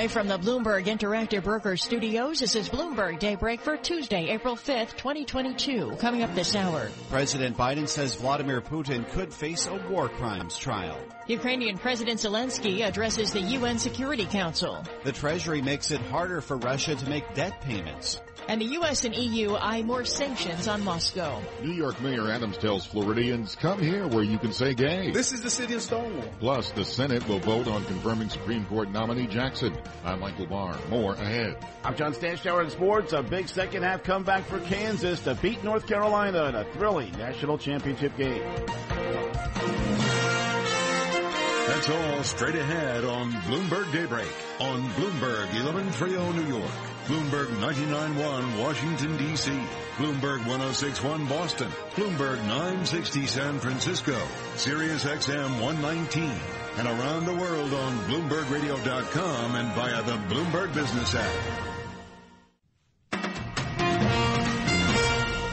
Live from the Bloomberg Interactive Brokers Studios, this is Bloomberg Daybreak for Tuesday, April 5th, 2022. Coming up this hour. President Biden says Vladimir Putin could face a war crimes trial. Ukrainian President Zelensky addresses the UN Security Council. The Treasury makes it harder for Russia to make debt payments. And the U.S. and EU eye more sanctions on Moscow. New York Mayor Adams tells Floridians, come here where you can say gay. This is the city of Stonewall. Plus, the Senate will vote on confirming Supreme Court nominee Jackson. I'm Michael Barr. More ahead. I'm John Stashower in sports. A big second half comeback for Kansas to beat North Carolina in a thrilling national championship game. That's all straight ahead on Bloomberg Daybreak on Bloomberg 1130 New York, Bloomberg 99.1 Washington D.C., Bloomberg 1061 Boston, Bloomberg 960 San Francisco, Sirius XM 119, and around the world on BloombergRadio.com and via the Bloomberg Business app.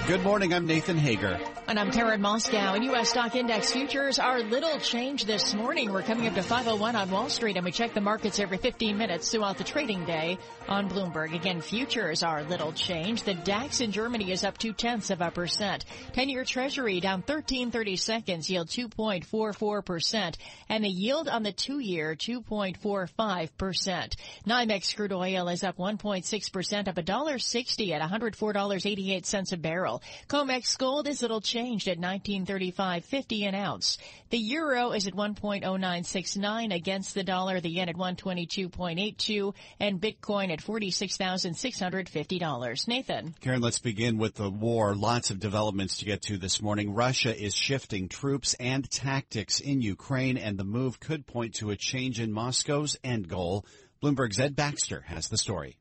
Good morning. I'm Nathan Hager. And I'm Karen Moskow. And U.S. stock index futures are little change this morning. We're coming up to 501 on Wall Street and we check the markets every 15 minutes throughout the trading day on Bloomberg. Again, futures are little change. The DAX in Germany is up two tenths of a percent. 10 year treasury down 13 30 seconds, yield 2.44%. And the yield on the two year 2.45%. NYMEX crude oil is up 1.6% up a dollar 60 at $104.88 a barrel. COMEX gold is little changed at 1935.50 an ounce. The euro is at 1.0969 against the dollar, the yen at 122.82, and Bitcoin at $46,650. Nathan. Karen, let's begin with the war. Lots of developments to get to this morning. Russia is shifting troops and tactics in Ukraine, and the move could point to a change in Moscow's end goal. Bloomberg's Ed Baxter has the story.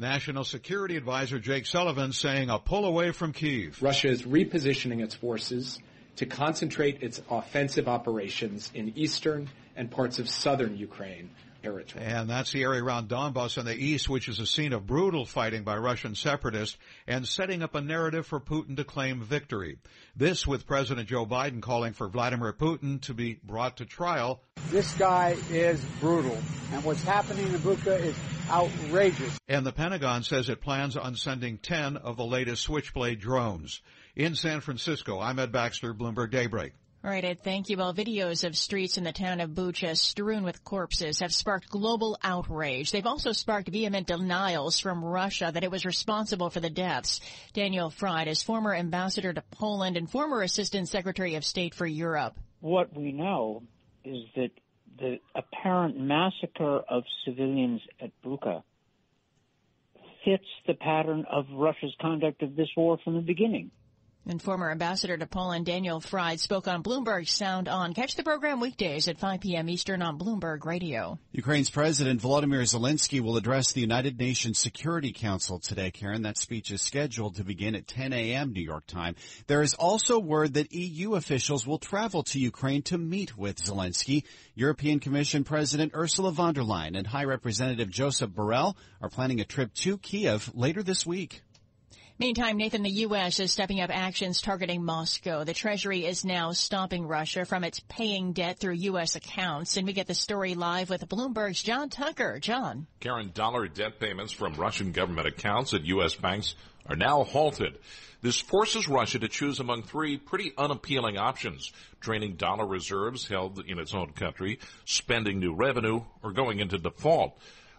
National Security Advisor Jake Sullivan saying a pull away from Kiev. Russia is repositioning its forces to concentrate its offensive operations in eastern and parts of southern Ukraine. Territory. And that's the area around Donbass in the east, which is a scene of brutal fighting by Russian separatists and setting up a narrative for Putin to claim victory. This with President Joe Biden calling for Vladimir Putin to be brought to trial. This guy is brutal, and what's happening in Bucha is outrageous. And the Pentagon says it plans on sending 10 of the latest Switchblade drones. In San Francisco, I'm Ed Baxter, Bloomberg Daybreak. All right, Ed, thank you. Well, videos of streets in the town of Bucha strewn with corpses have sparked global outrage. They've also sparked vehement denials from Russia that it was responsible for the deaths. Daniel Fried is former ambassador to Poland and former assistant secretary of state for Europe. What we know is that the apparent massacre of civilians at Bucha fits the pattern of Russia's conduct of this war from the beginning. And former ambassador to Poland Daniel Fried spoke on Bloomberg Sound On. Catch the program weekdays at 5 p.m. Eastern on Bloomberg Radio. Ukraine's President Volodymyr Zelensky will address the United Nations Security Council today, Karen. That speech is scheduled to begin at 10 a.m. New York time. There is also word that EU officials will travel to Ukraine to meet with Zelensky. European Commission President Ursula von der Leyen and High Representative Joseph Borrell are planning a trip to Kiev later this week. Meantime, Nathan, the U.S. is stepping up actions targeting Moscow. The Treasury is now stopping Russia from its paying debt through U.S. accounts. And we get the story live with Bloomberg's John Tucker. John. Karen, dollar debt payments from Russian government accounts at U.S. banks are now halted. This forces Russia to choose among three pretty unappealing options. Draining dollar reserves held in its own country, spending new revenue, or going into default.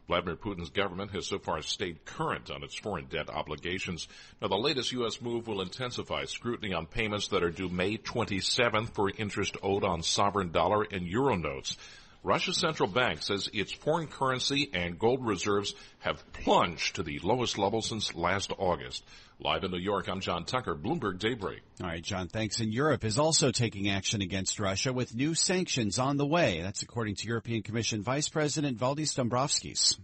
Vladimir Putin's government has so far stayed current on its foreign debt obligations. Now, the latest U.S. move will intensify scrutiny on payments that are due May 27th for interest owed on sovereign dollar and euro notes. Russia's central bank says its foreign currency and gold reserves have plunged to the lowest level since last August. Live in New York, I'm John Tucker, Bloomberg Daybreak. All right, John, thanks. And Europe is also taking action against Russia with new sanctions on the way. That's according to European Commission Vice President Valdis Dombrovskis.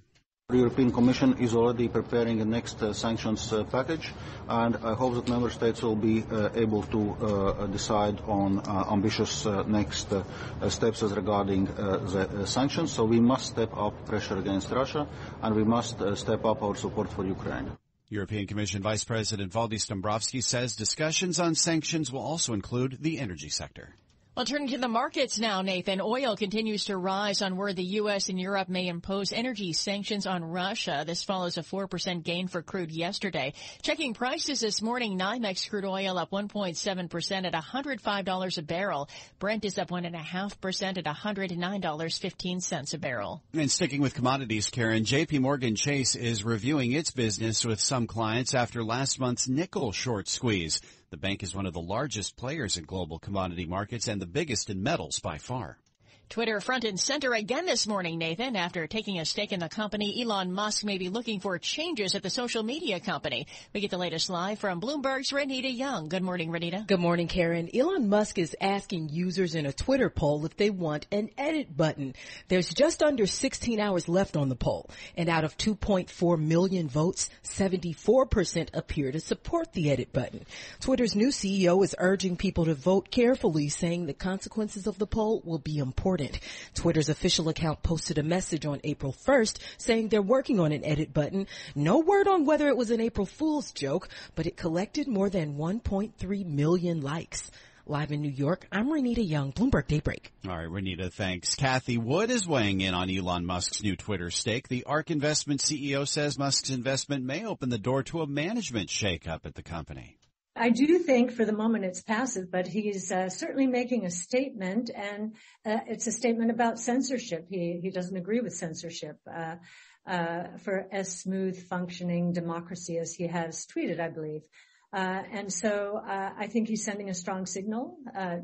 The European Commission is already preparing a next uh, sanctions uh, package, and I hope that member states will be uh, able to uh, decide on uh, ambitious uh, next steps as regarding the sanctions. So we must step up pressure against Russia, and we must step up our support for Ukraine. European Commission Vice President Valdis Dombrovskis says discussions on sanctions will also include the energy sector. Well, turning to the markets now, Nathan. Oil continues to rise on where the U.S. and Europe may impose energy sanctions on Russia. This follows a 4% gain for crude yesterday. Checking prices this morning, NYMEX crude oil up 1.7% at $105 a barrel. Brent is up 1.5% at $109.15 a barrel. And sticking with commodities, Karen, JP Morgan Chase is reviewing its business with some clients after last month's nickel short squeeze. The bank is one of the largest players in global commodity markets and the biggest in metals by far. Twitter front and center again this morning, Nathan. After taking a stake in the company, Elon Musk may be looking for changes at the social media company. We get the latest live from Bloomberg's Renita Young. Good morning, Renita. Good morning, Karen. Elon Musk is asking users in a Twitter poll if they want an edit button. There's just under 16 hours left on the poll, and out of 2.4 million votes, 74% appear to support the edit button. Twitter's new CEO is urging people to vote carefully, saying the consequences of the poll will be important important. Twitter's official account posted a message on April 1st saying they're working on an edit button. No word on whether it was an April Fool's joke, but it collected more than 1.3 million likes. Live in New York, I'm Renita Young, Bloomberg Daybreak. All right, Renita, thanks. Cathie Wood is weighing in on Elon Musk's new Twitter stake. The ARK Investment CEO says Musk's investment may open the door to a management shakeup at the company. I do think for the moment it's passive, but he's uh, certainly making a statement, and uh, it's a statement about censorship. He he doesn't agree with censorship uh, uh for as smooth functioning democracy as he has tweeted, I believe. Uh, and so uh, I think he's sending a strong signal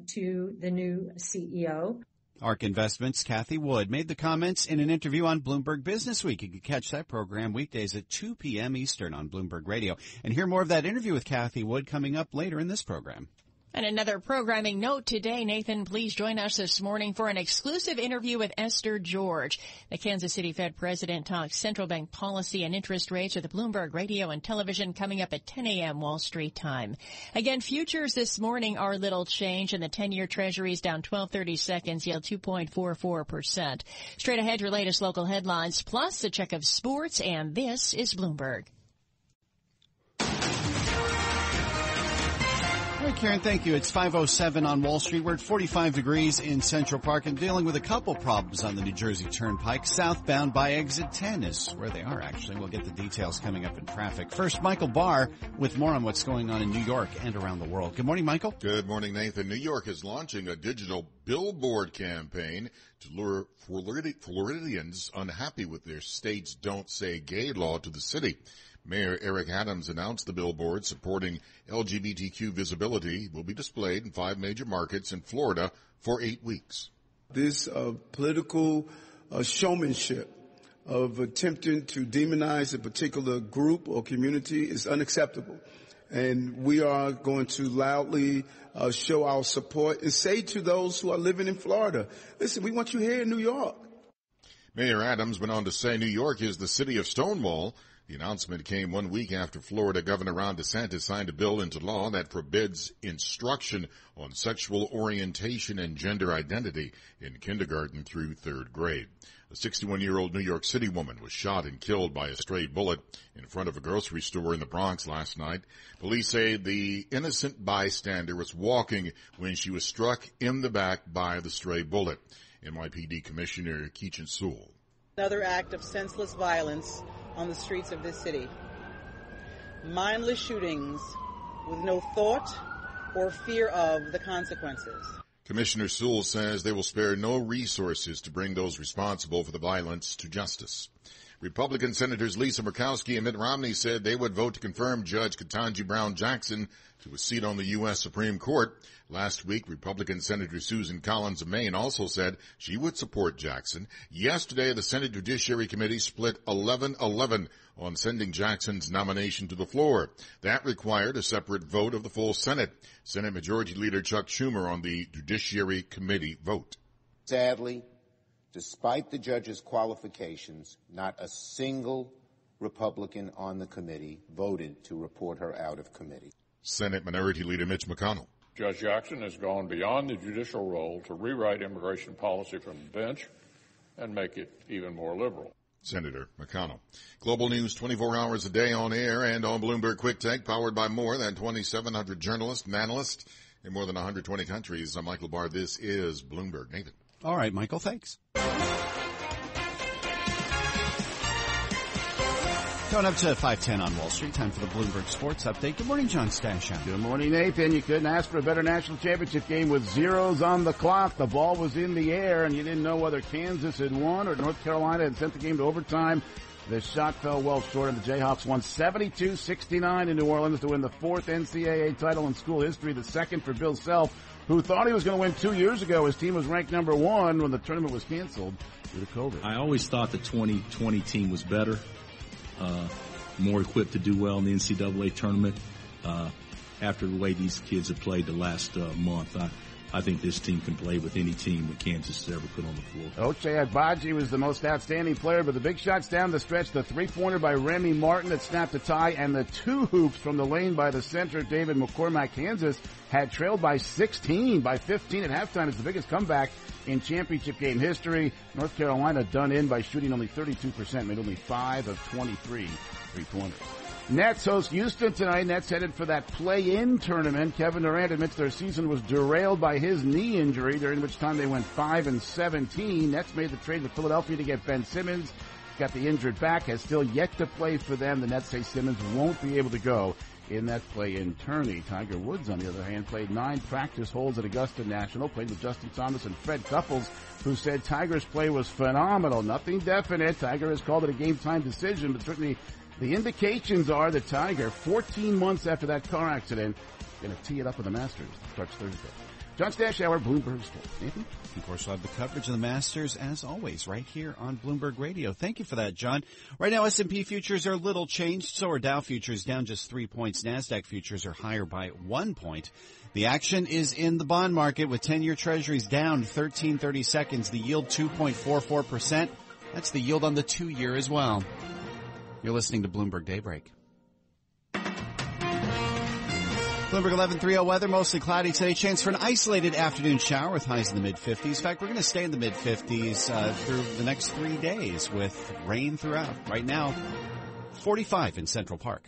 to the new CEO. ARK Investments' Cathie Wood made the comments in an interview on Bloomberg Business Week. You can catch that program weekdays at 2 p.m. Eastern on Bloomberg Radio and hear more of that interview with Cathie Wood coming up later in this program. And another programming note today, Nathan, please join us this morning for an exclusive interview with Esther George. The Kansas City Fed president talks central bank policy and interest rates with the Bloomberg Radio and television coming up at 10 a.m. Wall Street time. Again, futures this morning are little change and the 10-year treasury is down 1230 seconds, yield 2.44%. Straight ahead, your latest local headlines, plus a check of sports, and this is Bloomberg. All right, Karen, thank you. It's 507 on Wall Street. We're at 45 degrees in Central Park and dealing with a couple problems on the New Jersey Turnpike. Southbound by exit 10 is where they are, actually. We'll get the details coming up in traffic. First, Michael Barr with more on what's going on in New York and around the world. Good morning, Michael. Good morning, Nathan. New York is launching a digital billboard campaign to lure Floridians unhappy with their state's Don't Say Gay law to the city. Mayor Eric Adams announced the billboard supporting LGBTQ visibility will be displayed in five major markets in Florida for eight weeks. This uh, political uh, showmanship of attempting to demonize a particular group or community is unacceptable. And we are going to loudly uh, show our support and say to those who are living in Florida, listen, we want you here in New York. Mayor Adams went on to say New York is the city of Stonewall the announcement came one week after Florida Governor Ron DeSantis signed a bill into law that forbids instruction on sexual orientation and gender identity in kindergarten through third grade. A 61-year-old New York City woman was shot and killed by a stray bullet in front of a grocery store in the Bronx last night. Police say the innocent bystander was walking when she was struck in the back by the stray bullet. NYPD Commissioner Keechant Sewell. Another act of senseless violence on the streets of this city. Mindless shootings with no thought or fear of the consequences. Commissioner Sewell says they will spare no resources to bring those responsible for the violence to justice. Republican Senators Lisa Murkowski and Mitt Romney said they would vote to confirm Judge Ketanji Brown Jackson to a seat on the U.S. Supreme Court. Last week, Republican Senator Susan Collins of Maine also said she would support Jackson. Yesterday, the Senate Judiciary Committee split 11-11 on sending Jackson's nomination to the floor. That required a separate vote of the full Senate. Senate Majority Leader Chuck Schumer on the Judiciary Committee vote. Sadly, despite the judge's qualifications, not a single Republican on the committee voted to report her out of committee. Senate Minority Leader Mitch McConnell. Judge Jackson has gone beyond the judicial role to rewrite immigration policy from the bench and make it even more liberal. Senator McConnell. Global news 24 hours a day on air and on Bloomberg Quick Take, powered by more than 2,700 journalists and analysts in more than 120 countries. I'm Michael Barr. This is Bloomberg. Nathan. All right, Michael. Thanks. Going up to 510 on Wall Street. Time for the Bloomberg Sports Update. Good morning, John Stashow. Good morning, Nathan. You couldn't ask for a better national championship game with zeros on the clock. The ball was in the air, and you didn't know whether Kansas had won or North Carolina had sent the game to overtime. The shot fell well short, and the Jayhawks won 72-69 in New Orleans to win the fourth NCAA title in school history, the second for Bill Self, who thought he was going to win two years ago. His team was ranked number one when the tournament was canceled due to COVID. I always thought the 2020 team was better uh, more equipped to do well in the NCAA tournament. Uh, after the way these kids have played the last uh, month, I, I think this team can play with any team that Kansas has ever put on the floor. Ochai Agbaji was the most outstanding player, but the big shots down the stretch, the three-pointer by Remy Martin that snapped a tie, and the two hoops from the lane by the center, David McCormack, Kansas, had trailed by 16, by 15 at halftime. It's the biggest comeback in championship game history. North Carolina done in by shooting only 32%, made only 5 of 23 three-pointers. Nets host Houston tonight. Nets headed for that play-in tournament. Kevin Durant admits their season was derailed by his knee injury, during which time they went 5 and 17. Nets made the trade with Philadelphia to get Ben Simmons. Got the injured back, has still yet to play for them. The Nets say Simmons won't be able to go in that play-in tourney. Tiger Woods, on the other hand, played nine practice holes at Augusta National, played with Justin Thomas and Fred Couples, who said Tiger's play was phenomenal. Nothing definite. Tiger has called it a game-time decision, but certainly the indications are that Tiger, 14 months after that car accident, going to tee it up with the Masters. Starts Thursday. John Stashower, Bloomberg Sports. Of course, we'll have the coverage of the Masters as always right here on Bloomberg Radio. Thank you for that, John. Right now, S&P futures are little changed. So are Dow futures down just three points. NASDAQ futures are higher by one point. The action is in the bond market with 10-year treasuries down 1330 seconds. The yield 2.44%. That's the yield on the two year as well. You're listening to Bloomberg Daybreak. Bloomberg 1130 weather, mostly cloudy today. Chance for an isolated afternoon shower with highs in the mid 50s. In fact, we're going to stay in the mid 50s uh, through the next three days with rain throughout. Right now, 45 in Central Park.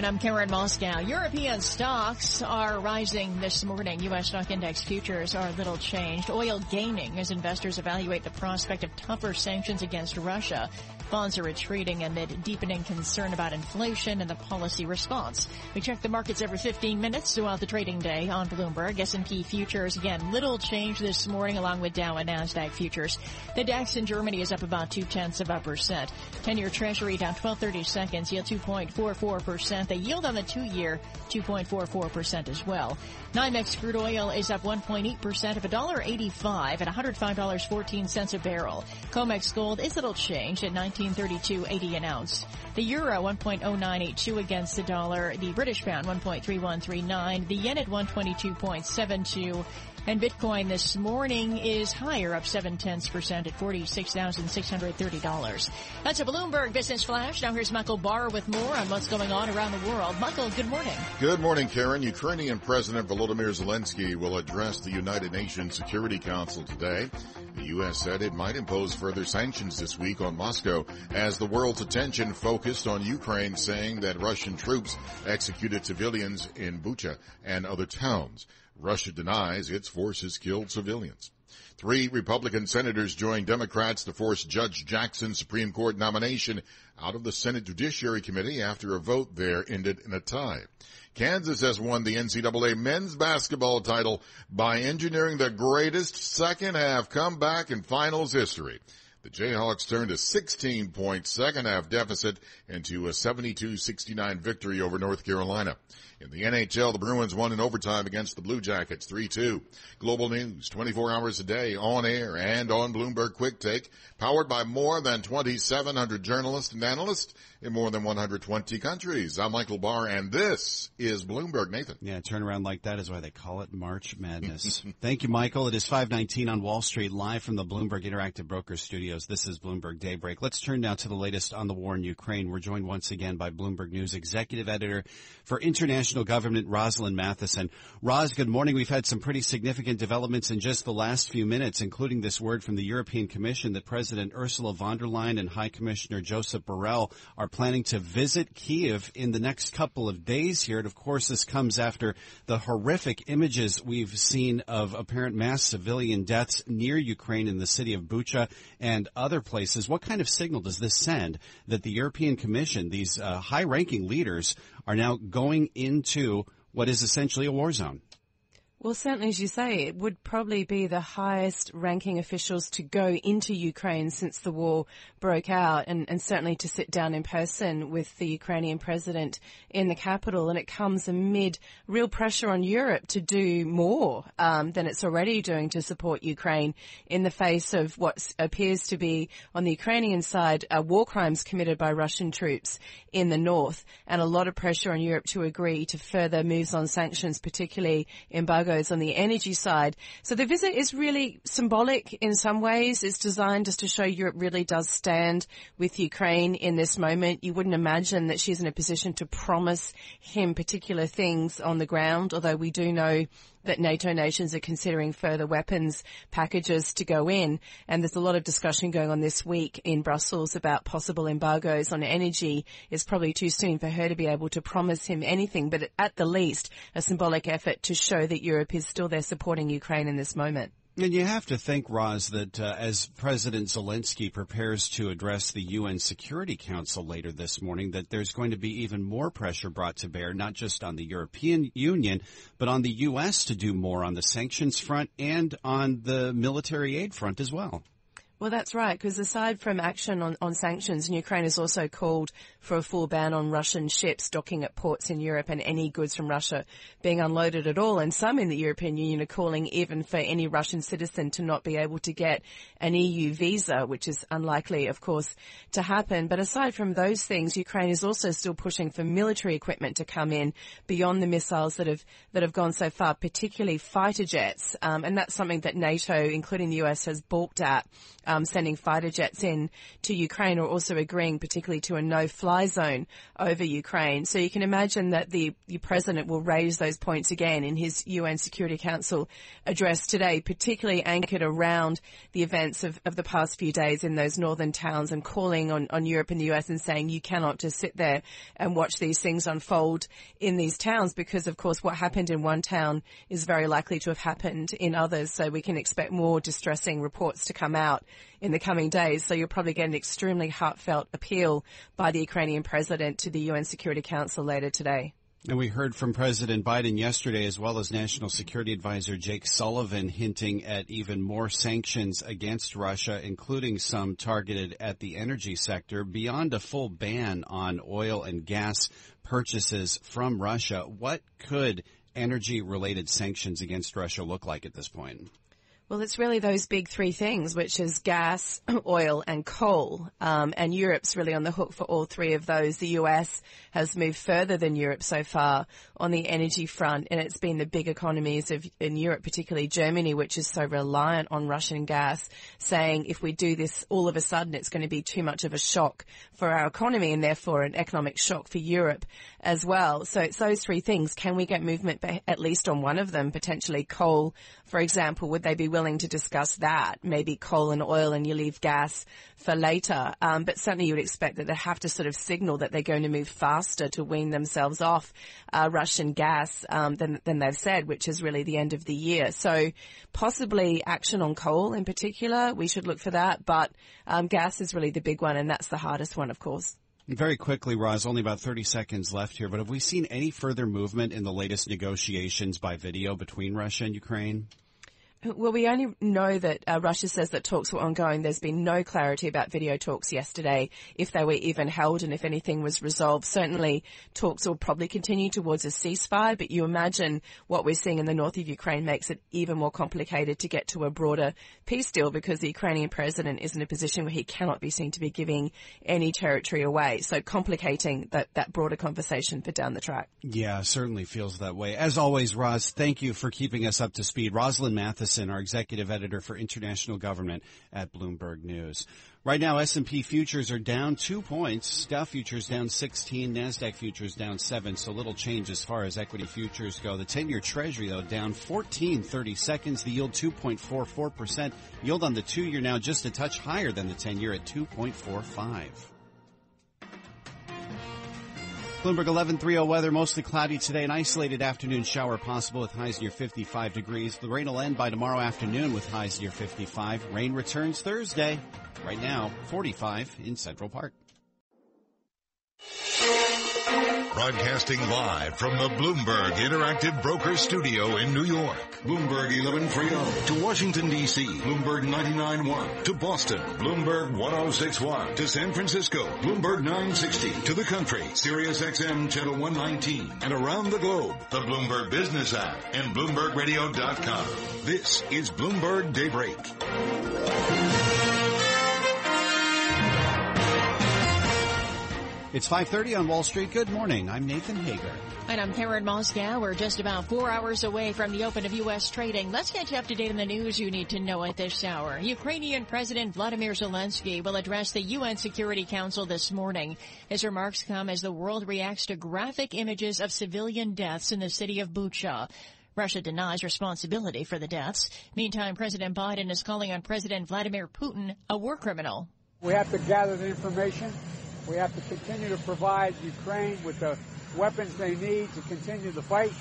And I'm Karen Moskow. European stocks are rising this morning. U.S. stock index futures are little changed. Oil gaining as investors evaluate the prospect of tougher sanctions against Russia. Bonds are retreating amid deepening concern about inflation and the policy response. We check the markets every 15 minutes throughout the trading day on Bloomberg. S&P futures, again, little change this morning along with Dow and NASDAQ futures. The DAX in Germany is up about two tenths of a percent. 10-year treasury down 1230 seconds, yield 2.44%. The yield on the two-year, 2.44% as well. NYMEX crude oil is up 1.8% of $1.85 at $105.14 a barrel. COMEX gold is a little changed at 1932.80 an ounce. The euro 1.0982 against the dollar. The British pound 1.3139. The yen at 122.72. And Bitcoin this morning is higher, up seven tenths percent at forty-six thousand six hundred thirty dollars. That's a Bloomberg Business Flash. Now here's Michael Barr with more on what's going on around the world. Michael, good morning. Good morning, Karen. Ukrainian President Volodymyr Zelensky will address the United Nations Security Council today. The U.S. said it might impose further sanctions this week on Moscow as the world's attention focused on Ukraine, saying that Russian troops executed civilians in Bucha and other towns. Russia denies its forces killed civilians. Three Republican senators joined Democrats to force Judge Jackson's Supreme Court nomination out of the Senate Judiciary Committee after a vote there ended in a tie. Kansas has won the NCAA men's basketball title by engineering the greatest second half comeback in finals history. The Jayhawks turned a 16 point second half deficit into a 72-69 victory over North Carolina. In the NHL, the Bruins won in overtime against the Blue Jackets 3-2. Global news 24 hours a day on air and on Bloomberg Quick Take, powered by more than 2,700 journalists and analysts in more than 120 countries. I'm Michael Barr and this is Bloomberg Nathan. Yeah, turnaround like that is why they call it March Madness. Thank you, Michael. It is 519 on Wall Street, live from the Bloomberg Interactive Brokers studios. This is Bloomberg Daybreak. Let's turn now to the latest on the war in Ukraine. We're joined once again by Bloomberg News executive editor for international International Government, Rosalind Mathieson. Roz, good morning. We've had some pretty significant developments in just the last few minutes, including this word from the European Commission that President Ursula von der Leyen and High Commissioner Joseph Borrell are planning to visit Kiev in the next couple of days here. And of course, this comes after the horrific images we've seen of apparent mass civilian deaths near Ukraine in the city of Bucha and other places. What kind of signal does this send that the European Commission, these uh, high ranking leaders, are now going into what is essentially a war zone. Well, certainly, as you say, it would probably be the highest ranking officials to go into Ukraine since the war broke out and, and, certainly to sit down in person with the Ukrainian president in the capital. And it comes amid real pressure on Europe to do more um, than it's already doing to support Ukraine in the face of what appears to be, on the Ukrainian side, uh, war crimes committed by Russian troops in the north and a lot of pressure on Europe to agree to further moves on sanctions, particularly embargo on the energy side. So the visit is really symbolic in some ways. It's designed just to show Europe really does stand with Ukraine in this moment. You wouldn't imagine that she's in a position to promise him particular things on the ground, although we do know that NATO nations are considering further weapons packages to go in. And there's a lot of discussion going on this week in Brussels about possible embargoes on energy. It's probably too soon for her to be able to promise him anything, but at the least, a symbolic effort to show that Europe is still there supporting Ukraine in this moment. And you have to think, Roz, that uh, as President Zelensky prepares to address the UN Security Council later this morning, that there's going to be even more pressure brought to bear, not just on the European Union, but on the U.S. to do more on the sanctions front and on the military aid front as well. Well, that's right, because aside from action on, on sanctions, Ukraine has also called for a full ban on Russian ships docking at ports in Europe and any goods from Russia being unloaded at all. And some in the European Union are calling even for any Russian citizen to not be able to get an EU visa, which is unlikely, of course, to happen. But aside from those things, Ukraine is also still pushing for military equipment to come in beyond the missiles that have that have gone so far, particularly fighter jets. Um, and that's something that NATO, including the US, has balked at um, sending fighter jets in to Ukraine or also agreeing particularly to a no-fly zone over Ukraine. So you can imagine that the, the president will raise those points again in his UN Security Council address today, particularly anchored around the events of, of the past few days in those northern towns and calling on, on Europe and the US and saying you cannot just sit there and watch these things unfold in these towns because of course what happened in one town is very likely to have happened in others. So we can expect more distressing reports to come out in the coming days. So you'll probably get an extremely heartfelt appeal by the Ukrainian president to the UN Security Council later today. And we heard from President Biden yesterday, as well as National Security Advisor Jake Sullivan, hinting at even more sanctions against Russia, including some targeted at the energy sector, beyond a full ban on oil and gas purchases from Russia. What could energy related sanctions against Russia look like at this point? Well, it's really those big three things, which is gas, oil, and coal. Um, and Europe's really on the hook for all three of those. The US has moved further than Europe so far on the energy front, and it's been the big economies of in Europe, particularly Germany, which is so reliant on Russian gas, saying if we do this all of a sudden, it's going to be too much of a shock for our economy and therefore an economic shock for Europe as well. So it's those three things. Can we get movement at least on one of them, potentially coal, for example? Would they be willing to discuss that? Maybe coal and oil and you leave gas for later. Um, but certainly you would expect that they have to sort of signal that they're going to move faster to wean themselves off uh, Russian gas um, than, than they've said, which is really the end of the year. So possibly action on coal in particular. We should look for that. But um, gas is really the big one, and that's the hardest one, of course. Very quickly, Roz, only about 30 seconds left here, but have we seen any further movement in the latest negotiations by video between Russia and Ukraine? Well, we only know that uh, Russia says that talks were ongoing. There's been no clarity about video talks yesterday, if they were even held and if anything was resolved. Certainly, talks will probably continue towards a ceasefire, but you imagine what we're seeing in the north of Ukraine makes it even more complicated to get to a broader peace deal because the Ukrainian president is in a position where he cannot be seen to be giving any territory away. So complicating that, that broader conversation for down the track. Yeah, certainly feels that way. As always, Roz, thank you for keeping us up to speed. Rosalind Mathis our executive editor for international government at Bloomberg News. Right now, S&P futures are down two points. Dow futures down 16, Nasdaq futures down seven. So little change as far as equity futures go. The 10-year Treasury though down 14 30 seconds. The yield 2.44 percent. Yield on the two-year now just a touch higher than the 10-year at 2.45. Bloomberg 1130 weather, mostly cloudy today. An isolated afternoon shower possible with highs near 55 degrees. The rain will end by tomorrow afternoon with highs near 55. Rain returns Thursday. Right now, 45 in Central Park. Broadcasting live from the Bloomberg Interactive Broker Studio in New York. Bloomberg 1130 to Washington DC. Bloomberg 99.1 to Boston. Bloomberg 1061 to San Francisco. Bloomberg 960 to the country. Sirius XM channel 119 and around the globe. The Bloomberg Business app and BloombergRadio.com. This is Bloomberg Daybreak. It's 5.30 on Wall Street. Good morning. I'm Nathan Hager. And I'm Karen Moskow. We're just about four hours away from the open of U.S. trading. Let's get you up to date on the news you need to know at this hour. Ukrainian President Vladimir Zelensky will address the UN Security Council this morning. His remarks come as the world reacts to graphic images of civilian deaths in the city of Bucha. Russia denies responsibility for the deaths. Meantime, President Biden is calling on President Vladimir Putin a war criminal. We have to gather the information we have to continue to provide Ukraine with the weapons they need to continue the fight,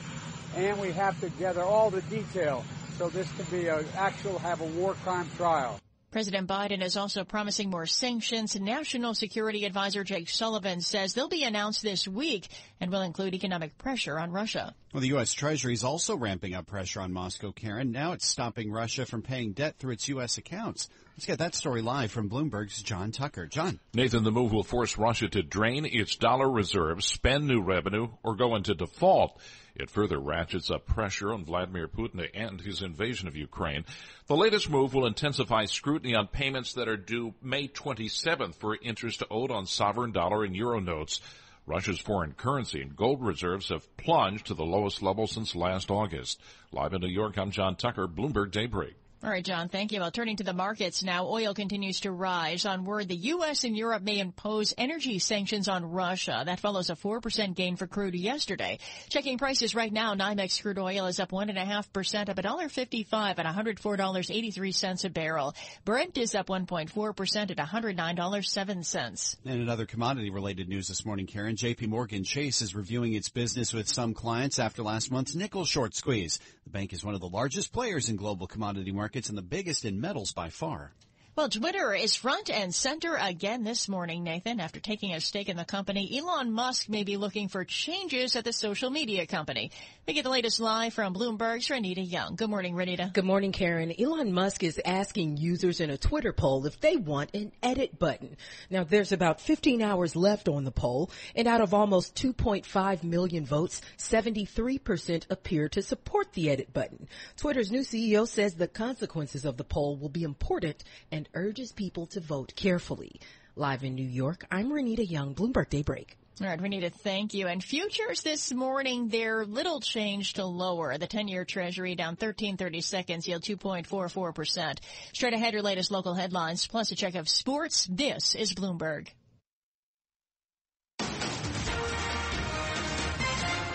and we have to gather all the detail so this can be an actual have a war crime trial. President Biden is also promising more sanctions. National Security Advisor Jake Sullivan says they'll be announced this week and will include economic pressure on Russia. Well, the U.S. Treasury is also ramping up pressure on Moscow, Karen. Now it's stopping Russia from paying debt through its U.S. accounts. Let's get that story live from Bloomberg's John Tucker. John. Nathan, the move will force Russia to drain its dollar reserves, spend new revenue, or go into default. It further ratchets up pressure on Vladimir Putin to end his invasion of Ukraine. The latest move will intensify scrutiny on payments that are due May 27th for interest owed on sovereign dollar and euro notes. Russia's foreign currency and gold reserves have plunged to the lowest level since last August. Live in New York, I'm John Tucker, Bloomberg Daybreak. All right, John, thank you. Well, turning to the markets now, oil continues to rise on word the U.S. and Europe may impose energy sanctions on Russia. That follows a 4% gain for crude yesterday. Checking prices right now, NYMEX crude oil is up 1.5%, up $1.55 at $104.83 a barrel. Brent is up 1.4% at $109.07. And another commodity related news this morning, Karen. JP Morgan Chase is reviewing its business with some clients after last month's nickel short squeeze. The bank is one of the largest players in global commodity markets markets and the biggest in metals by far. Well, Twitter is front and center again this morning, Nathan. After taking a stake in the company, Elon Musk may be looking for changes at the social media company. We get the latest live from Bloomberg's Renita Young. Good morning, Renita. Good morning, Karen. Elon Musk is asking users in a Twitter poll if they want an edit button. Now, there's about 15 hours left on the poll, and out of almost 2.5 million votes, 73% appear to support the edit button. Twitter's new CEO says the consequences of the poll will be important and urges people to vote carefully. Live in New York, I'm Renita Young, Bloomberg Daybreak. All right, to thank you. And futures this morning, they're little change to lower. The 10-year Treasury down 13.30 seconds, yield 2.44%. Straight ahead, your latest local headlines, plus a check of sports. This is Bloomberg.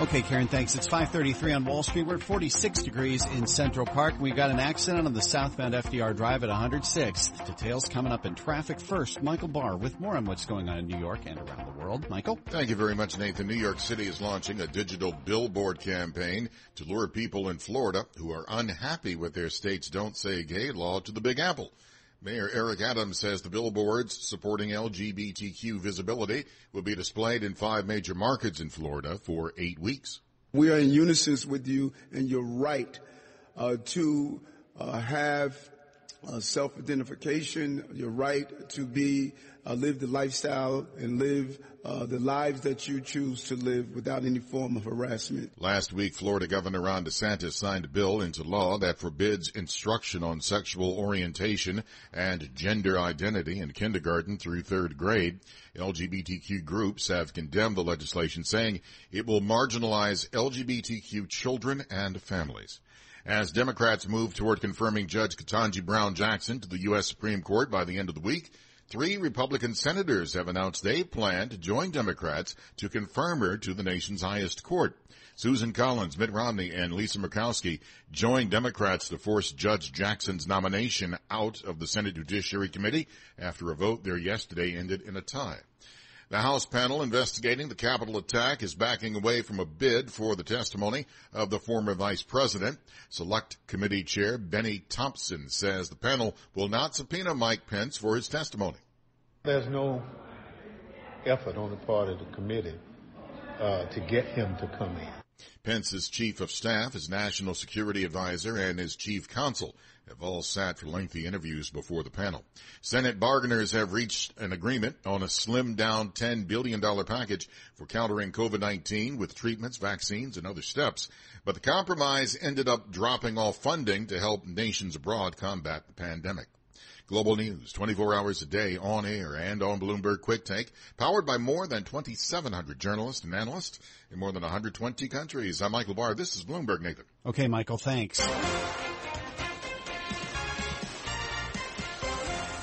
Okay, Karen, thanks. It's 533 on Wall Street. We're at 46 degrees in Central Park. We've got an accident on the southbound FDR Drive at 106. Details coming up in traffic. First, Michael Barr with more on what's going on in New York and around the world. Michael? Thank you very much, Nathan. New York City is launching a digital billboard campaign to lure people in Florida who are unhappy with their state's Don't Say Gay law to the Big Apple. Mayor Eric Adams says the billboards supporting LGBTQ visibility will be displayed in five major markets in Florida for eight weeks. We are in unison with you and your right uh, to uh, have uh, self-identification, your right to be uh, live the lifestyle and live uh, the lives that you choose to live without any form of harassment. Last week, Florida Governor Ron DeSantis signed a bill into law that forbids instruction on sexual orientation and gender identity in kindergarten through third grade. LGBTQ groups have condemned the legislation, saying it will marginalize LGBTQ children and families. As Democrats move toward confirming Judge Ketanji Brown Jackson to the U.S. Supreme Court by the end of the week, Three Republican senators have announced they plan to join Democrats to confirm her to the nation's highest court. Susan Collins, Mitt Romney, and Lisa Murkowski joined Democrats to force Judge Jackson's nomination out of the Senate Judiciary Committee after a vote there yesterday ended in a tie. The House panel investigating the Capitol attack is backing away from a bid for the testimony of the former vice president. Select Committee Chair Benny Thompson says the panel will not subpoena Mike Pence for his testimony. There's no effort on the part of the committee uh, to get him to come in. Pence's chief of staff, his national security advisor, and his chief counsel have all sat for lengthy interviews before the panel. Senate bargainers have reached an agreement on a slimmed down $10 billion package for countering COVID-19 with treatments, vaccines, and other steps. But the compromise ended up dropping off funding to help nations abroad combat the pandemic. Global News, 24 hours a day on air and on Bloomberg Quick Take, powered by more than 2,700 journalists and analysts in more than 120 countries. I'm Michael Barr. This is Bloomberg, Nathan. Okay, Michael, thanks.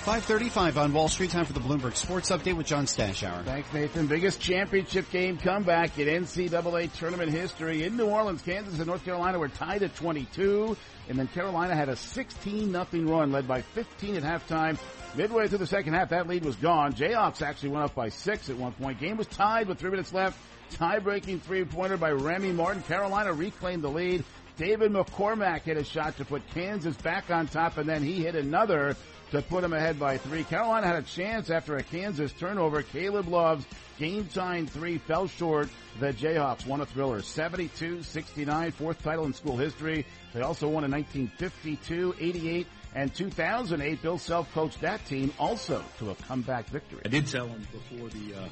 535 on Wall Street. Time for the Bloomberg Sports Update with John Stashower. Thanks, Nathan. Biggest championship game comeback in NCAA tournament history in New Orleans. Kansas and North Carolina were tied at 22. And then Carolina had a 16 nothing run led by 15 at halftime. Midway through the second half, that lead was gone. Jayhawks actually went up by six at one point. Game was tied with three minutes left. Tie-breaking three-pointer by Remy Martin. Carolina reclaimed the lead. David McCormack hit a shot to put Kansas back on top, and then he hit another to put them ahead by three. Carolina had a chance after a Kansas turnover. Caleb Love's game time three fell short. The Jayhawks won a thriller 72-69, fourth title in school history. They also won in 1952, 88, and 2008. Bill Self coached that team also to a comeback victory. I did tell him before the uh,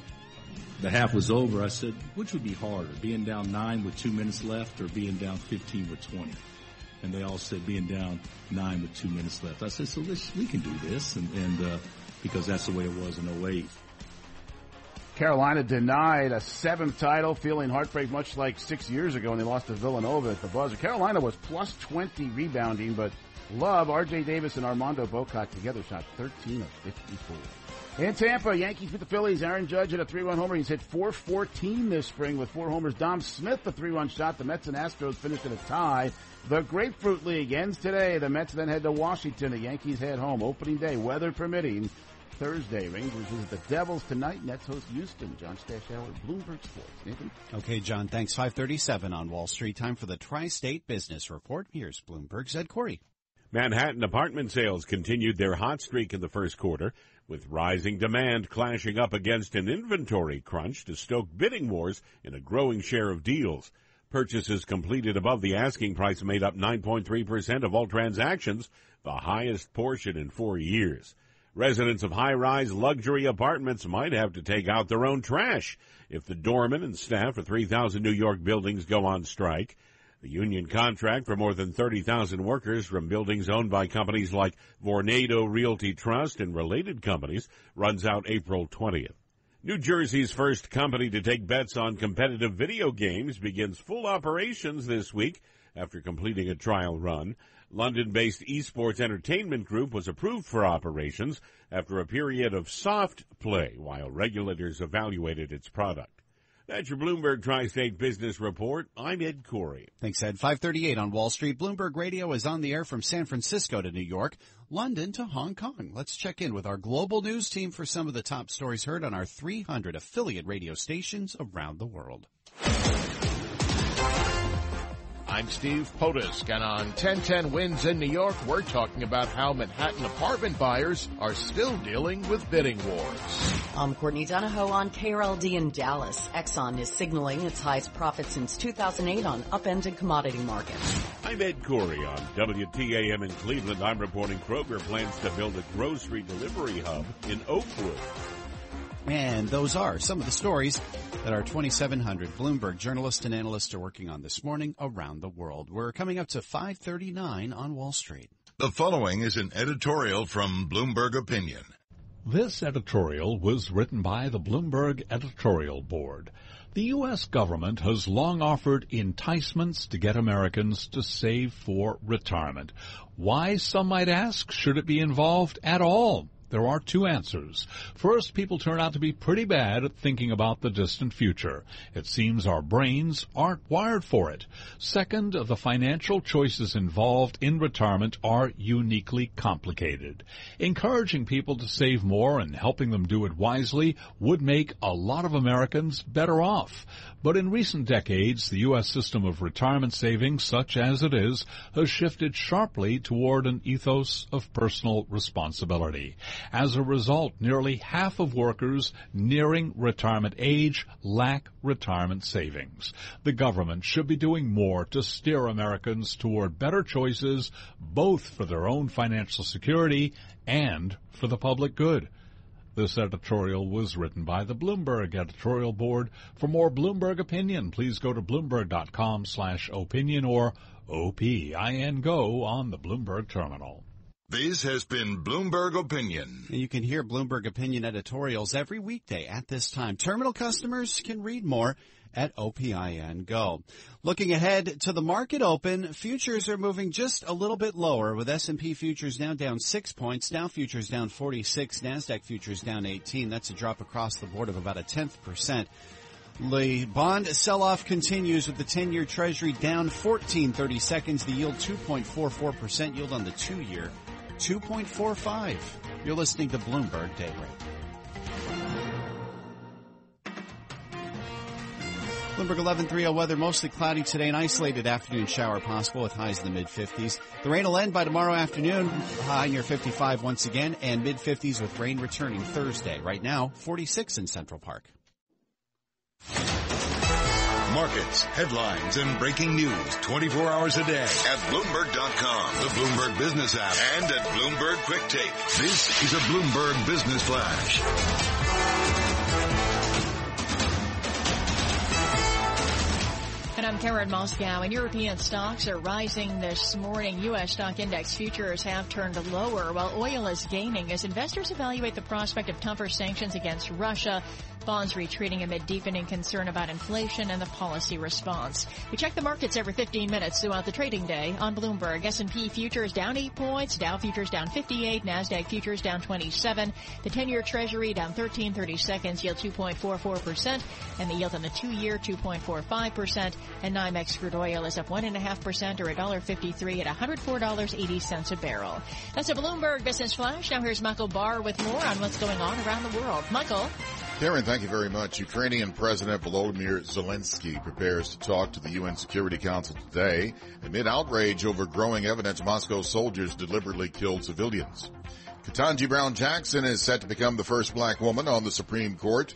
the half was over. I said, which would be harder, being down nine with two minutes left, or being down 15 with 20? And they all said being down nine with two minutes left. I said, so we can do this, and, and uh, because that's the way it was in 08. Carolina denied a seventh title, feeling heartbreak much like six years ago when they lost to Villanova at the buzzer. Carolina was plus 20 rebounding, but Love, RJ Davis, and Armando Bacot together shot 13 of 54. In Tampa, Yankees beat the Phillies. Aaron Judge hit a three-run homer. He's hit 414 this spring with four homers. Dom Smith, the three-run shot. The Mets and Astros finished in a tie. The Grapefruit League ends today. The Mets then head to Washington. The Yankees head home. Opening day, weather permitting. Thursday, Rangers visit the Devils tonight. Nets host Houston. John Stashower, Bloomberg Sports. Nathan? Okay, John, thanks. 537 on Wall Street. Time for the Tri-State Business Report. Here's Bloomberg's Ed Corey. Manhattan apartment sales continued their hot streak in the first quarter, with rising demand clashing up against an inventory crunch to stoke bidding wars in a growing share of deals. Purchases completed above the asking price made up 9.3% of all transactions, the highest portion in four years. Residents of high-rise luxury apartments might have to take out their own trash if the doorman and staff of 3,000 New York buildings go on strike. The union contract for more than 30,000 workers from buildings owned by companies like Vornado Realty Trust and Related Companies runs out April 20th. New Jersey's first company to take bets on competitive video games begins full operations this week after completing a trial run. London-based Esports Entertainment Group was approved for operations after a period of soft play while regulators evaluated its product. That's your Bloomberg Tri-State Business Report. I'm Ed Corey. Thanks, Ed. 538 on Wall Street. Bloomberg Radio is on the air from San Francisco to New York, London to Hong Kong. Let's check in with our global news team for some of the top stories heard on our 300 affiliate radio stations around the world. I'm Steve Potisk, and on 1010 Wins in New York, we're talking about how Manhattan apartment buyers are still dealing with bidding wars. I'm Courtney Donahoe on KRLD in Dallas. Exxon is signaling its highest profit since 2008 on upended commodity markets. I'm Ed Corey on WTAM in Cleveland. I'm reporting Kroger plans to build a grocery delivery hub in Oakwood. And those are some of the stories that our 2,700 Bloomberg journalists and analysts are working on this morning around the world. We're coming up to 539 on Wall Street. The following is an editorial from Bloomberg Opinion. This editorial was written by the Bloomberg Editorial Board. The U.S. government has long offered enticements to get Americans to save for retirement. Why, some might ask, should it be involved at all? There are two answers. First, people turn out to be pretty bad at thinking about the distant future. It seems our brains aren't wired for it. Second, the financial choices involved in retirement are uniquely complicated. Encouraging people to save more and helping them do it wisely would make a lot of Americans better off. But in recent decades, the U.S. system of retirement savings, such as it is, has shifted sharply toward an ethos of personal responsibility. As a result, nearly half of workers nearing retirement age lack retirement savings. The government should be doing more to steer Americans toward better choices, both for their own financial security and for the public good. This editorial was written by the Bloomberg editorial board. For more Bloomberg opinion, please go to bloomberg.com slash opinion or OPIN go on the Bloomberg terminal. This has been Bloomberg Opinion. And you can hear Bloomberg Opinion editorials every weekday at this time. Terminal customers can read more at OPIN Go. Looking ahead to the market open, futures are moving just a little bit lower with S&P futures now down 6 points, Dow futures down 46, Nasdaq futures down 18. That's a drop across the board of about a tenth percent. The bond sell-off continues with the 10-year treasury down 14 30 seconds. The yield 2.44%, yield on the 2-year 2.45. You're listening to Bloomberg Daybreak. Bloomberg 1130 weather, mostly cloudy today, an isolated afternoon shower possible with highs in the mid 50s. The rain will end by tomorrow afternoon, high near 55 once again, and mid 50s with rain returning Thursday. Right now, 46 in Central Park. Markets, headlines, and breaking news 24 hours a day at Bloomberg.com, the Bloomberg Business app, and at Bloomberg Quick Take. This is a Bloomberg Business Flash. I'm Karen Moskow, and European stocks are rising this morning. U.S. stock index futures have turned lower, while oil is gaining as investors evaluate the prospect of tougher sanctions against Russia. Bonds retreating amid deepening concern about inflation and the policy response. We check the markets every 15 minutes throughout the trading day on Bloomberg. S&P futures down 8 points, Dow futures down 58, NASDAQ futures down 27, the 10-year treasury down 13 30 seconds, yield 2.44%, and the yield on the 2-year 2.45%, and NYMEX crude oil is up 1.5% or $1.53 at $104.80 a barrel. That's a Bloomberg Business Flash. Now here's Michael Barr with more on what's going on around the world. Michael. Karen, thank you very much. Ukrainian President Volodymyr Zelensky prepares to talk to the UN Security Council today amid outrage over growing evidence Moscow soldiers deliberately killed civilians. Ketanji Brown Jackson is set to become the first black woman on the Supreme Court.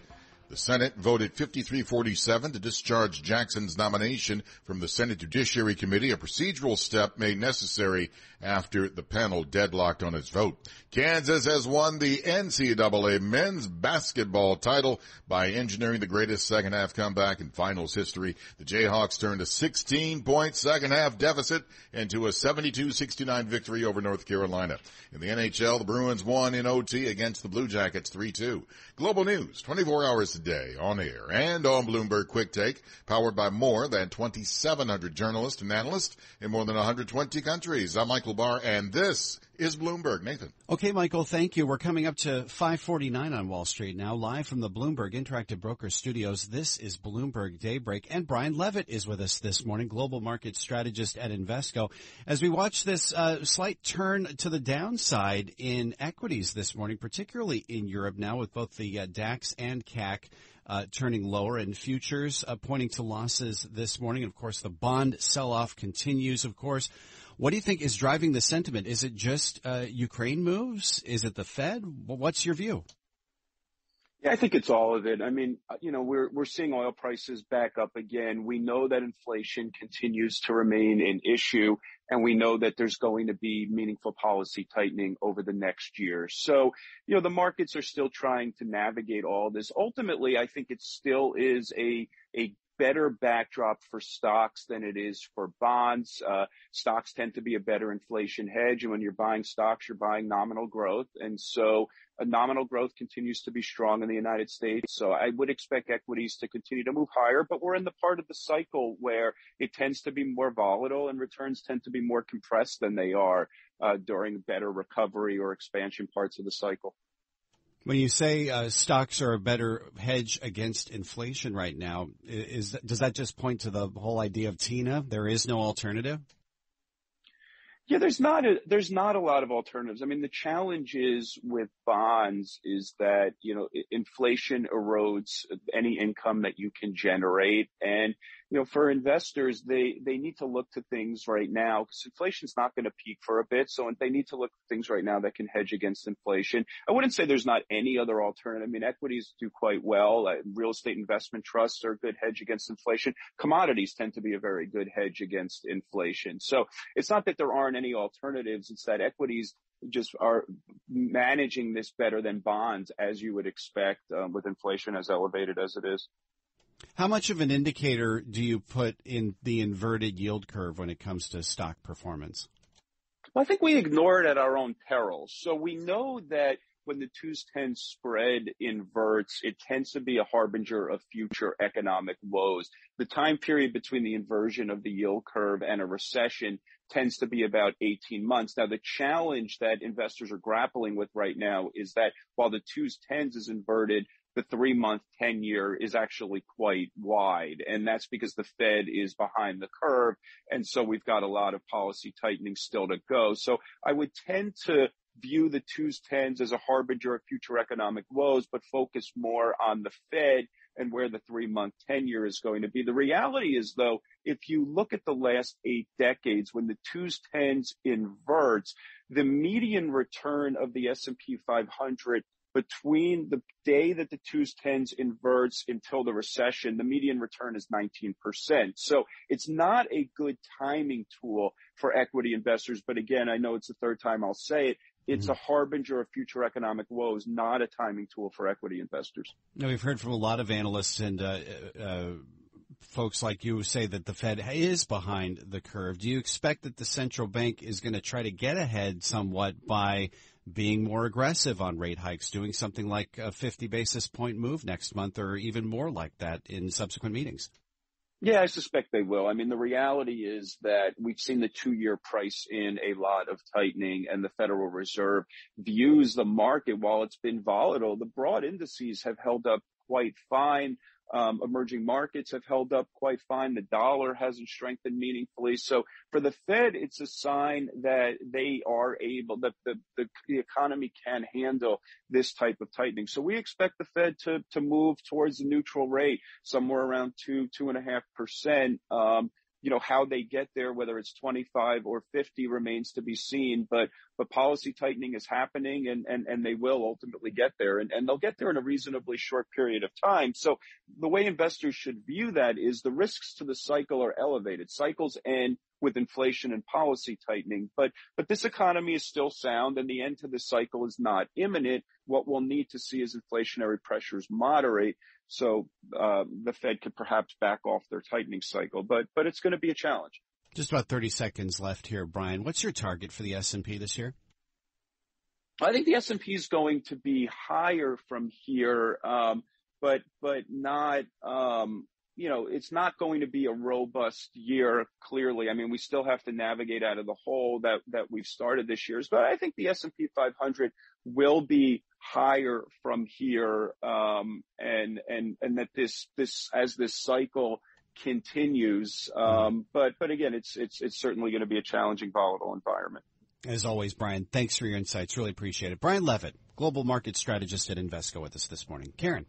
The Senate voted 53-47 to discharge Jackson's nomination from the Senate Judiciary Committee, a procedural step made necessary after the panel deadlocked on its vote. Kansas has won the NCAA men's basketball title by engineering the greatest second half comeback in finals history. The Jayhawks turned a 16 point second half deficit into a 72-69 victory over North Carolina. In the NHL, the Bruins won in OT against the Blue Jackets 3-2. Global news, 24 hours a day on air and on Bloomberg Quick Take, powered by more than 2,700 journalists and analysts in more than 120 countries. I'm Michael Barr, and this is Bloomberg. Nathan. Okay, Michael, thank you. We're coming up to 549 on Wall Street now, live from the Bloomberg Interactive Broker Studios. This is Bloomberg Daybreak, and Brian Levitt is with us this morning, global market strategist at Invesco. As we watch this uh, slight turn to the downside in equities this morning, particularly in Europe now with both the uh, DAX and CAC uh, turning lower and futures uh, pointing to losses this morning. Of course, the bond sell-off continues, of course. What do you think is driving the sentiment? Is it just uh, Ukraine moves? Is it the Fed? What's your view? Yeah, I think it's all of it. I mean, uh, you know, we're we're seeing oil prices back up again. We know that inflation continues to remain an issue, and we know that there's going to be meaningful policy tightening over the next year. So, you know, the markets are still trying to navigate all this. Ultimately, I think it still is a a better backdrop for stocks than it is for bonds. Uh, stocks tend to be a better inflation hedge. And when you're buying stocks, you're buying nominal growth. And so uh, nominal growth continues to be strong in the United States. So I would expect equities to continue to move higher, but we're in the part of the cycle where it tends to be more volatile and returns tend to be more compressed than they are uh, during better recovery or expansion parts of the cycle. When you say uh, stocks are a better hedge against inflation right now, is does that just point to the whole idea of TINA? There is no alternative. Yeah, there's not a there's not a lot of alternatives. I mean, the challenge is with bonds is that you know inflation erodes any income that you can generate, and you know, for investors, they, they need to look to things right now because inflation's not going to peak for a bit. So they need to look at things right now that can hedge against inflation. I wouldn't say there's not any other alternative. I mean, equities do quite well. Uh, real estate investment trusts are a good hedge against inflation. Commodities tend to be a very good hedge against inflation. So it's not that there aren't any alternatives. It's that equities just are managing this better than bonds, as you would expect um, with inflation as elevated as it is. How much of an indicator do you put in the inverted yield curve when it comes to stock performance? Well, I think we ignore it at our own peril. So we know that when the twos ten spread inverts, it tends to be a harbinger of future economic woes. The time period between the inversion of the yield curve and a recession tends to be about 18 months. Now, the challenge that investors are grappling with right now is that while the twos tens is inverted, the three month ten-year is actually quite wide. And that's because the Fed is behind the curve. And so we've got a lot of policy tightening still to go. So I would tend to view the twos tens as a harbinger of future economic woes, but focus more on the Fed and where the three month ten-year is going to be. The reality is though, if you look at the last eight decades, when the twos tens inverts, the median return of the S&P 500 between the day that the twos tens inverts until the recession, the median return is 19%. So it's not a good timing tool for equity investors. But again, I know it's the third time I'll say it. It's mm-hmm. a harbinger of future economic woes, not a timing tool for equity investors. Now, we've heard from a lot of analysts and uh, uh, folks like you say that the Fed is behind the curve. Do you expect that the central bank is going to try to get ahead somewhat by being more aggressive on rate hikes, doing something like a 50 basis point move next month or even more like that in subsequent meetings? Yeah, I suspect they will. I mean, the reality is that we've seen the two year price in a lot of tightening and the Federal Reserve views the market while it's been volatile. The broad indices have held up quite fine. Um, emerging markets have held up quite fine. The dollar hasn't strengthened meaningfully. So for the Fed, it's a sign that they are able, that the, the, the economy can handle this type of tightening. So we expect the Fed to, to move towards the neutral rate, somewhere around two, two and a half percent. Um, you know, how they get there, whether it's 25 or 50 remains to be seen, but, but policy tightening is happening and, and, and they will ultimately get there and, and they'll get there in a reasonably short period of time. So the way investors should view that is the risks to the cycle are elevated. Cycles end with inflation and policy tightening, but, but this economy is still sound and the end to the cycle is not imminent. What we'll need to see is inflationary pressures moderate so uh, the Fed could perhaps back off their tightening cycle, but but it's going to be a challenge. Just about 30 seconds left here, Brian. What's your target for the S&P this year? I think the S&P is going to be higher from here, um, but but not um, you know, it's not going to be a robust year. Clearly, I mean, we still have to navigate out of the hole that that we've started this year. But I think the S and P 500 will be higher from here, um, and and and that this this as this cycle continues. Um, but but again, it's it's it's certainly going to be a challenging, volatile environment. As always, Brian, thanks for your insights. Really appreciate it. Brian Levitt, global market strategist at Invesco, with us this morning. Karen.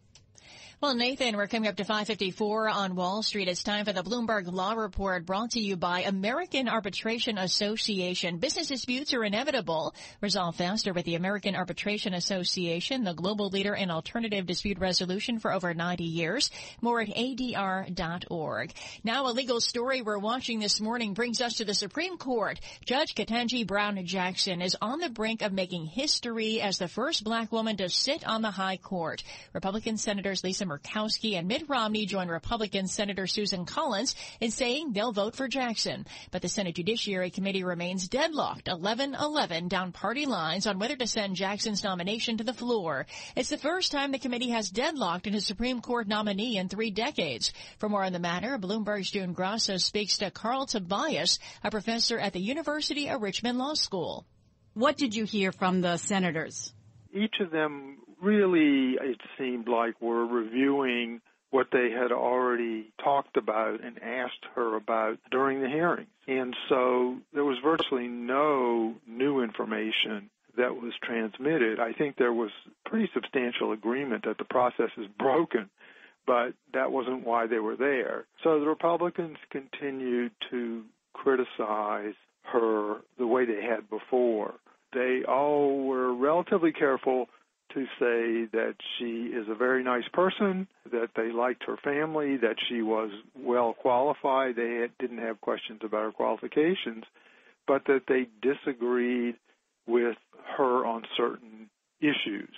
Well, Nathan, we're coming up to 554 on Wall Street. It's time for the Bloomberg Law Report brought to you by American Arbitration Association. Business disputes are inevitable. Resolve faster with the American Arbitration Association, the global leader in alternative dispute resolution for over 90 years. More at adr.org. Now a legal story we're watching this morning brings us to the Supreme Court. Judge Ketanji Brown Jackson is on the brink of making history as the first black woman to sit on the high court. Republican Senators Lisa Murkowski and Mitt Romney join Republican Senator Susan Collins in saying they'll vote for Jackson. But the Senate Judiciary Committee remains deadlocked 11-11 down party lines on whether to send Jackson's nomination to the floor. It's the first time the committee has deadlocked in a Supreme Court nominee in three decades. For more on the matter, Bloomberg's June Grasso speaks to Carl Tobias, a professor at the University of Richmond Law School. What did you hear from the senators? Each of them really, it seemed like, were reviewing what they had already talked about and asked her about during the hearings. And so there was virtually no new information that was transmitted. I think there was pretty substantial agreement that the process is broken, but that wasn't why they were there. So the Republicans continued to criticize her the way they had before. They all were relatively careful to say that she is a very nice person, that they liked her family, that she was well qualified. They had, didn't have questions about her qualifications, but that they disagreed with her on certain issues.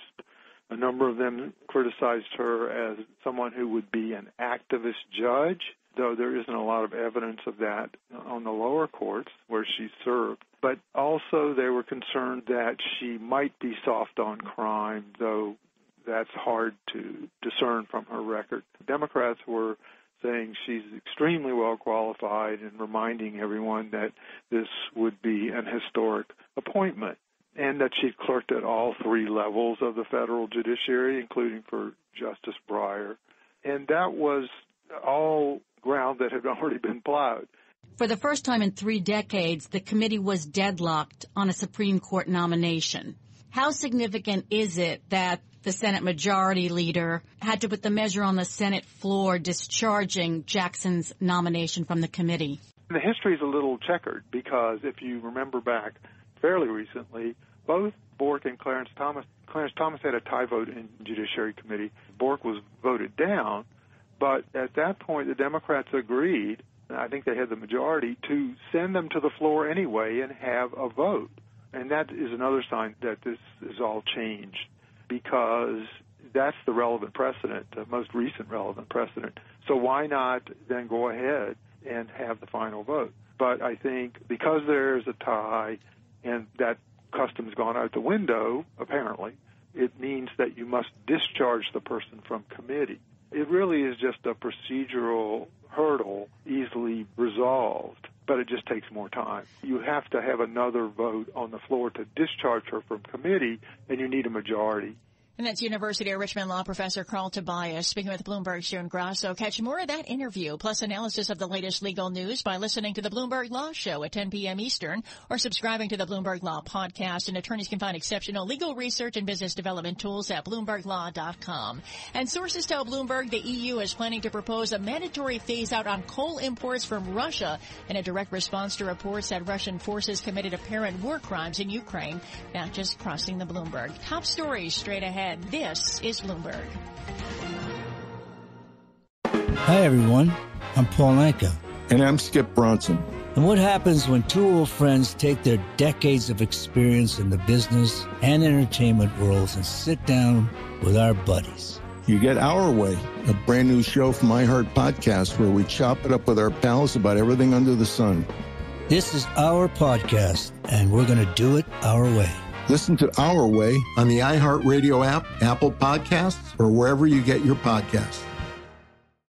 A number of them criticized her as someone who would be an activist judge, though there isn't a lot of evidence of that on the lower courts where she served. But also, they were concerned that she might be soft on crime, though that's hard to discern from her record. Democrats were saying she's extremely well qualified and reminding everyone that this would be an historic appointment and that she clerked at all three levels of the federal judiciary, including for Justice Breyer. And that was all ground that had already been plowed. For the first time in three decades, the committee was deadlocked on a Supreme Court nomination. How significant is it that the Senate Majority Leader had to put the measure on the Senate floor discharging Jackson's nomination from the committee? The history is a little checkered because if you remember back fairly recently, both Bork and Clarence Thomas. Clarence Thomas had a tie vote in Judiciary Committee. Bork was voted down, but at that point, the Democrats agreed. and I think they had the majority to send them to the floor anyway and have a vote. And that is another sign that this is all changed because that's the relevant precedent, the most recent relevant precedent. So why not then go ahead and have the final vote? But I think because there's a tie and that custom's gone out the window, apparently, it means that you must discharge the person from committee. It really is just a procedural hurdle easily resolved, but it just takes more time. You have to have another vote on the floor to discharge her from committee, and you need a majority. And that's University of Richmond Law Professor Carl Tobias speaking with Bloomberg's June Grasso. Catch more of that interview plus analysis of the latest legal news by listening to the Bloomberg Law Show at 10 p.m. Eastern or subscribing to the Bloomberg Law Podcast. And attorneys can find exceptional legal research and business development tools at BloombergLaw.com. And sources tell Bloomberg the EU is planning to propose a mandatory phase out on coal imports from Russia in a direct response to reports that Russian forces committed apparent war crimes in Ukraine. Not just crossing the Bloomberg. Top stories straight ahead ahead. This is Bloomberg. Hi, everyone. I'm Paul Anka. And I'm Skip Bronson. And what happens when two old friends take their decades of experience in the business and entertainment worlds and sit down with our buddies? You get Our Way, a brand new show from iHeart Podcast where we chop it up with our pals about everything under the sun. This is our podcast, and we're going to do it our way. Listen to Our Way on the iHeartRadio app, Apple Podcasts, or wherever you get your podcasts.